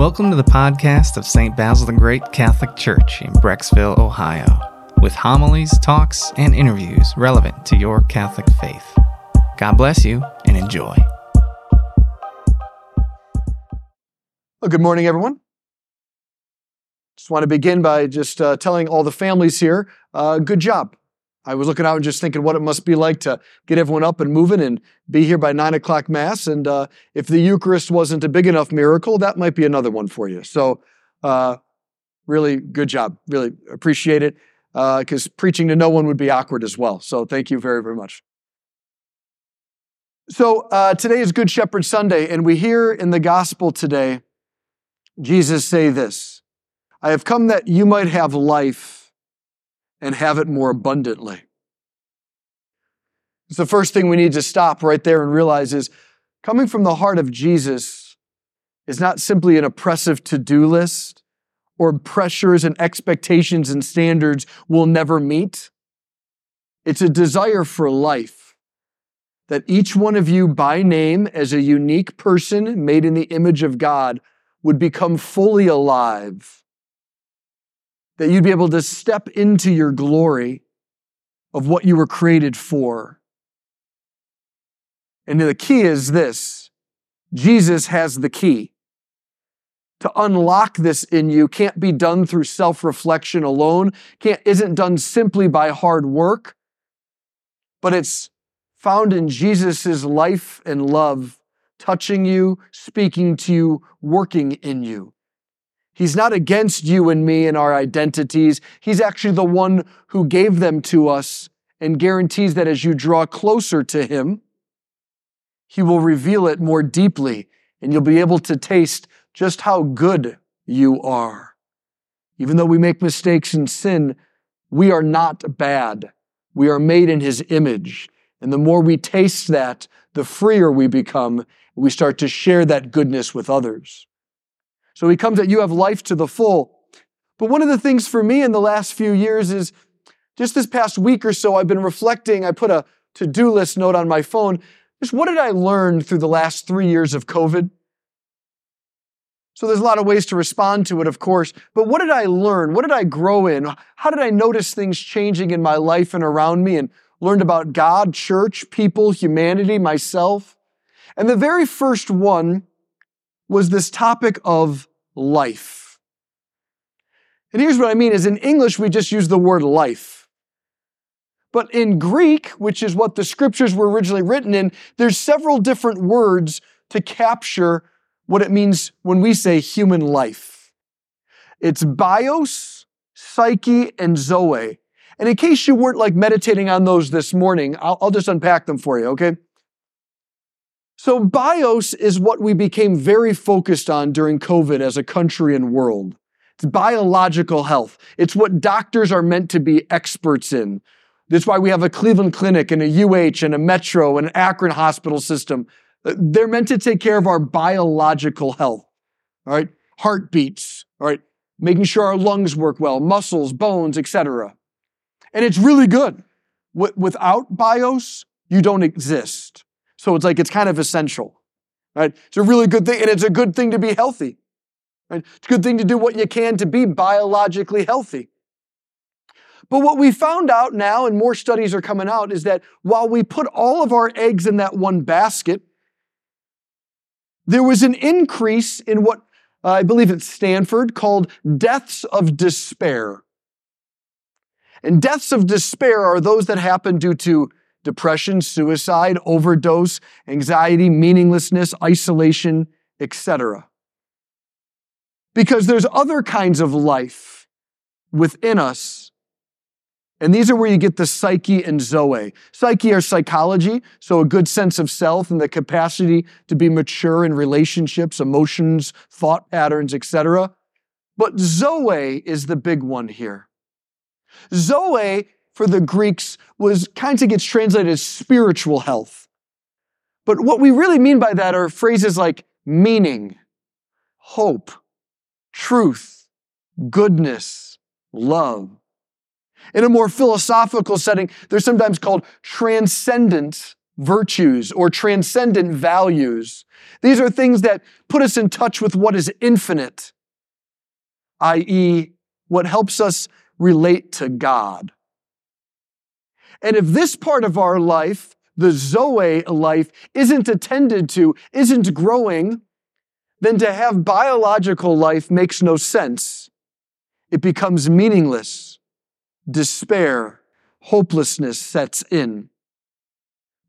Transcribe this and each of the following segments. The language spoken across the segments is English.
Welcome to the podcast of St. Basil the Great Catholic Church in Brecksville, Ohio, with homilies, talks, and interviews relevant to your Catholic faith. God bless you and enjoy. Well, good morning, everyone. Just want to begin by just uh, telling all the families here, uh, good job. I was looking out and just thinking what it must be like to get everyone up and moving and be here by nine o'clock mass. And uh, if the Eucharist wasn't a big enough miracle, that might be another one for you. So, uh, really good job. Really appreciate it because uh, preaching to no one would be awkward as well. So, thank you very, very much. So, uh, today is Good Shepherd Sunday, and we hear in the gospel today Jesus say this I have come that you might have life and have it more abundantly. It's the first thing we need to stop right there and realize is coming from the heart of Jesus is not simply an oppressive to do list or pressures and expectations and standards we'll never meet. It's a desire for life that each one of you, by name, as a unique person made in the image of God, would become fully alive that you'd be able to step into your glory of what you were created for. And the key is this Jesus has the key. To unlock this in you can't be done through self reflection alone, can't, isn't done simply by hard work, but it's found in Jesus' life and love, touching you, speaking to you, working in you. He's not against you and me and our identities. He's actually the one who gave them to us and guarantees that as you draw closer to Him, He will reveal it more deeply and you'll be able to taste just how good you are. Even though we make mistakes and sin, we are not bad. We are made in His image. And the more we taste that, the freer we become. We start to share that goodness with others. So he comes that you have life to the full. But one of the things for me in the last few years is just this past week or so, I've been reflecting. I put a to do list note on my phone. Just what did I learn through the last three years of COVID? So there's a lot of ways to respond to it, of course. But what did I learn? What did I grow in? How did I notice things changing in my life and around me and learned about God, church, people, humanity, myself? And the very first one was this topic of life. And here's what I mean is in English, we just use the word life. But in Greek, which is what the scriptures were originally written in, there's several different words to capture what it means when we say human life. It's bios, psyche, and zoe. And in case you weren't like meditating on those this morning, I'll, I'll just unpack them for you, okay? So, bios is what we became very focused on during COVID as a country and world. It's biological health. It's what doctors are meant to be experts in. That's why we have a Cleveland Clinic and a UH and a Metro and an Akron hospital system. They're meant to take care of our biological health. All right. Heartbeats. All right. Making sure our lungs work well, muscles, bones, etc. And it's really good. Without bios, you don't exist. So it's like it's kind of essential, right? It's a really good thing, and it's a good thing to be healthy. Right? It's a good thing to do what you can to be biologically healthy. But what we found out now, and more studies are coming out, is that while we put all of our eggs in that one basket, there was an increase in what uh, I believe it's Stanford called deaths of despair. And deaths of despair are those that happen due to depression, suicide, overdose, anxiety, meaninglessness, isolation, etc. Because there's other kinds of life within us. And these are where you get the psyche and zoe. Psyche are psychology, so a good sense of self and the capacity to be mature in relationships, emotions, thought patterns, etc. But zoe is the big one here. Zoe for the Greeks was kind of gets translated as spiritual health. But what we really mean by that are phrases like meaning, hope, truth, goodness, love. In a more philosophical setting, they're sometimes called transcendent virtues or transcendent values. These are things that put us in touch with what is infinite, i.e., what helps us relate to God. And if this part of our life, the Zoe life, isn't attended to, isn't growing, then to have biological life makes no sense. It becomes meaningless. Despair, hopelessness sets in.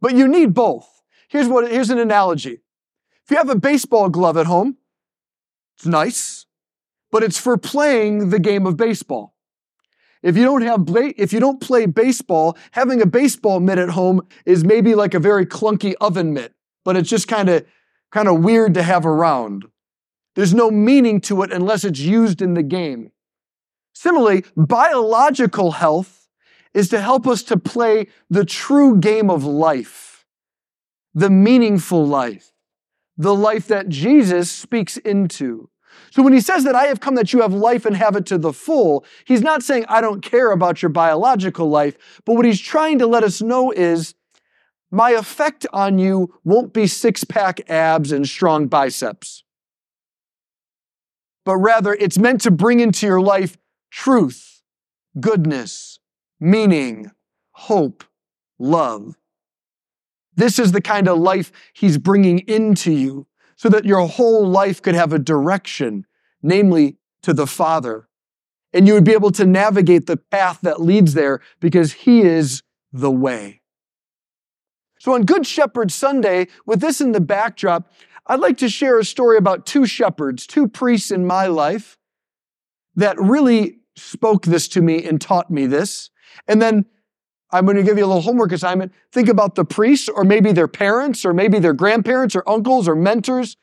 But you need both. Here's what, here's an analogy. If you have a baseball glove at home, it's nice, but it's for playing the game of baseball. If you don't have, if you don't play baseball, having a baseball mitt at home is maybe like a very clunky oven mitt, but it's just kind of, kind of weird to have around. There's no meaning to it unless it's used in the game. Similarly, biological health is to help us to play the true game of life, the meaningful life, the life that Jesus speaks into. So when he says that I have come that you have life and have it to the full, he's not saying I don't care about your biological life, but what he's trying to let us know is my effect on you won't be six pack abs and strong biceps, but rather it's meant to bring into your life truth, goodness, meaning, hope, love. This is the kind of life he's bringing into you so that your whole life could have a direction, namely to the Father. And you would be able to navigate the path that leads there because He is the way. So on Good Shepherd Sunday, with this in the backdrop, I'd like to share a story about two shepherds, two priests in my life that really spoke this to me and taught me this. And then I'm going to give you a little homework assignment. Think about the priests or maybe their parents or maybe their grandparents or uncles or mentors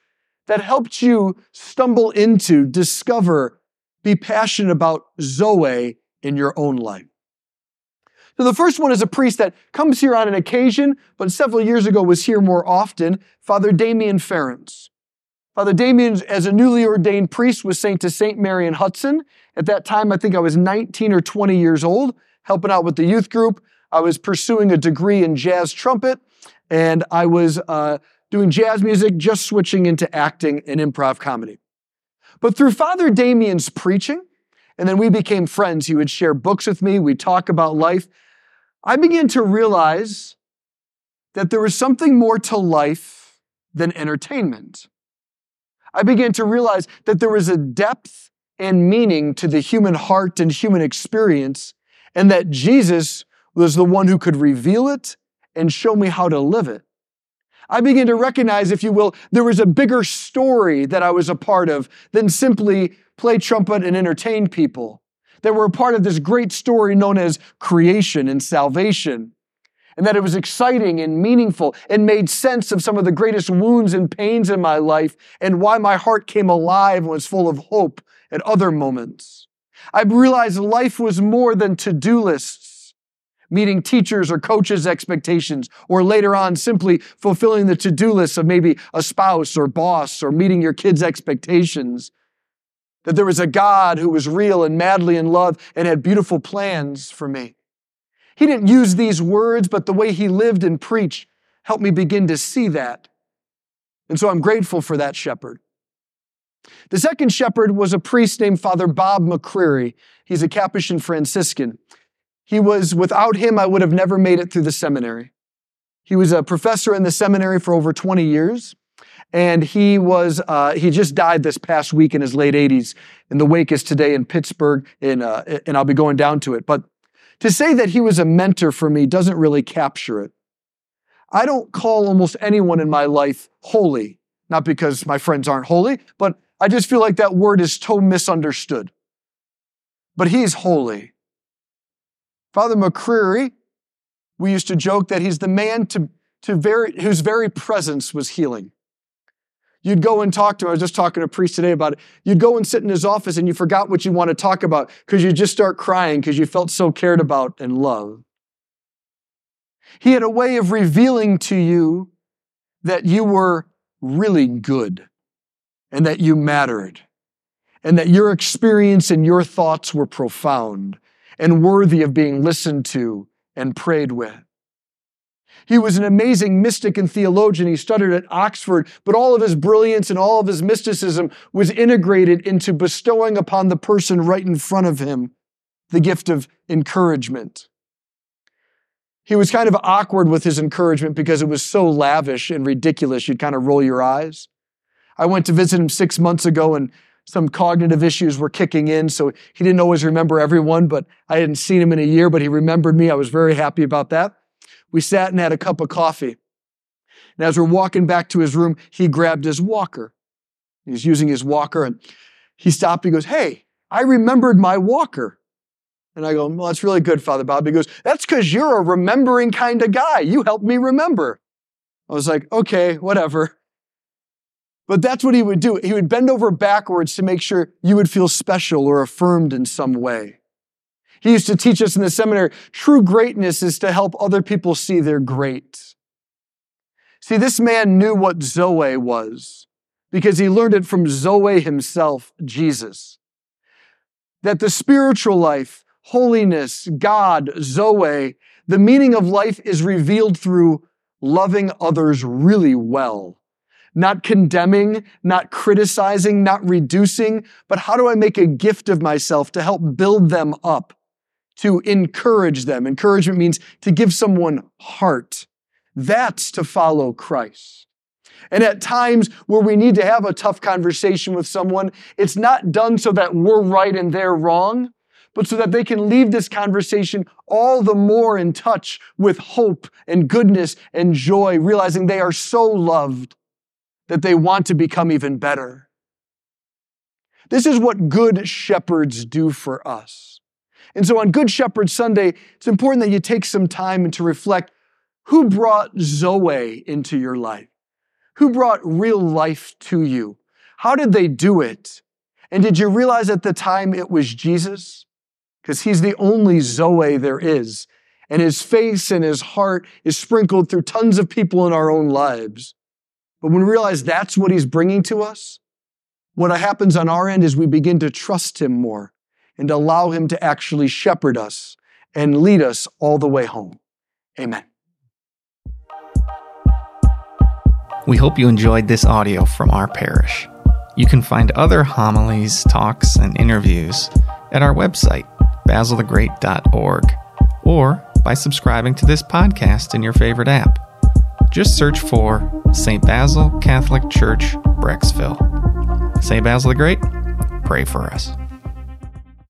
that helped you stumble into, discover, be passionate about Zoe in your own life. So the first one is a priest that comes here on an occasion, but several years ago was here more often, Father Damian Ference. Father Damian, as a newly ordained priest, was sent to St. Mary in Hudson. At that time, I think I was 19 or 20 years old, helping out with the youth group. I was pursuing a degree in jazz trumpet, and I was uh, doing jazz music, just switching into acting and improv comedy. But through Father Damian's preaching, and then we became friends. He would share books with me, we'd talk about life. I began to realize that there was something more to life than entertainment. I began to realize that there was a depth and meaning to the human heart and human experience, and that Jesus was the one who could reveal it and show me how to live it. I began to recognize, if you will, there was a bigger story that I was a part of than simply play trumpet and entertain people. That we're a part of this great story known as creation and salvation. And that it was exciting and meaningful and made sense of some of the greatest wounds and pains in my life and why my heart came alive and was full of hope at other moments. I realized life was more than to-do lists meeting teachers or coaches' expectations, or later on simply fulfilling the to do list of maybe a spouse or boss or meeting your kids' expectations. That there was a God who was real and madly in love and had beautiful plans for me. He didn't use these words, but the way he lived and preached helped me begin to see that. And so I'm grateful for that shepherd. The second shepherd was a priest named Father Bob McCreary. He's a Capuchin Franciscan. He was, without him, I would have never made it through the seminary. He was a professor in the seminary for over 20 years. And he was, uh, he just died this past week in his late 80s. And the wake is today in Pittsburgh, in, uh, and I'll be going down to it. But to say that he was a mentor for me doesn't really capture it. I don't call almost anyone in my life holy, not because my friends aren't holy, but I just feel like that word is so misunderstood. But he's holy. Father McCreary, we used to joke that he's the man to, to very, whose very presence was healing. You'd go and talk to him. I was just talking to a priest today about it. You'd go and sit in his office and you forgot what you want to talk about because you just start crying because you felt so cared about and loved. He had a way of revealing to you that you were really good and that you mattered and that your experience and your thoughts were profound and worthy of being listened to and prayed with. He was an amazing mystic and theologian. He studied at Oxford, but all of his brilliance and all of his mysticism was integrated into bestowing upon the person right in front of him the gift of encouragement. He was kind of awkward with his encouragement because it was so lavish and ridiculous, you'd kind of roll your eyes. I went to visit him six months ago and some cognitive issues were kicking in, so he didn't always remember everyone, but I hadn't seen him in a year, but he remembered me. I was very happy about that. We sat and had a cup of coffee. And as we're walking back to his room, he grabbed his walker. He's using his walker and he stopped. He goes, Hey, I remembered my walker. And I go, Well, that's really good, Father Bob. He goes, That's because you're a remembering kind of guy. You helped me remember. I was like, Okay, whatever. But that's what he would do. He would bend over backwards to make sure you would feel special or affirmed in some way. He used to teach us in the seminary, true greatness is to help other people see they're great. See, this man knew what Zoe was because he learned it from Zoe himself, Jesus. That the spiritual life, holiness, God, Zoe, the meaning of life is revealed through loving others really well. Not condemning, not criticizing, not reducing, but how do I make a gift of myself to help build them up? to encourage them. Encouragement means to give someone heart. That's to follow Christ. And at times where we need to have a tough conversation with someone, it's not done so that we're right and they're wrong, but so that they can leave this conversation all the more in touch with hope and goodness and joy, realizing they are so loved that they want to become even better. This is what good shepherds do for us. And so on Good Shepherd Sunday, it's important that you take some time and to reflect who brought Zoe into your life? Who brought real life to you? How did they do it? And did you realize at the time it was Jesus? Because he's the only Zoe there is. And his face and his heart is sprinkled through tons of people in our own lives. But when we realize that's what he's bringing to us, what happens on our end is we begin to trust him more and allow Him to actually shepherd us and lead us all the way home. Amen. We hope you enjoyed this audio from our parish. You can find other homilies, talks, and interviews at our website, basilthegreat.org, or by subscribing to this podcast in your favorite app. Just search for St. Basil Catholic Church, Brecksville. St. Basil the Great, pray for us.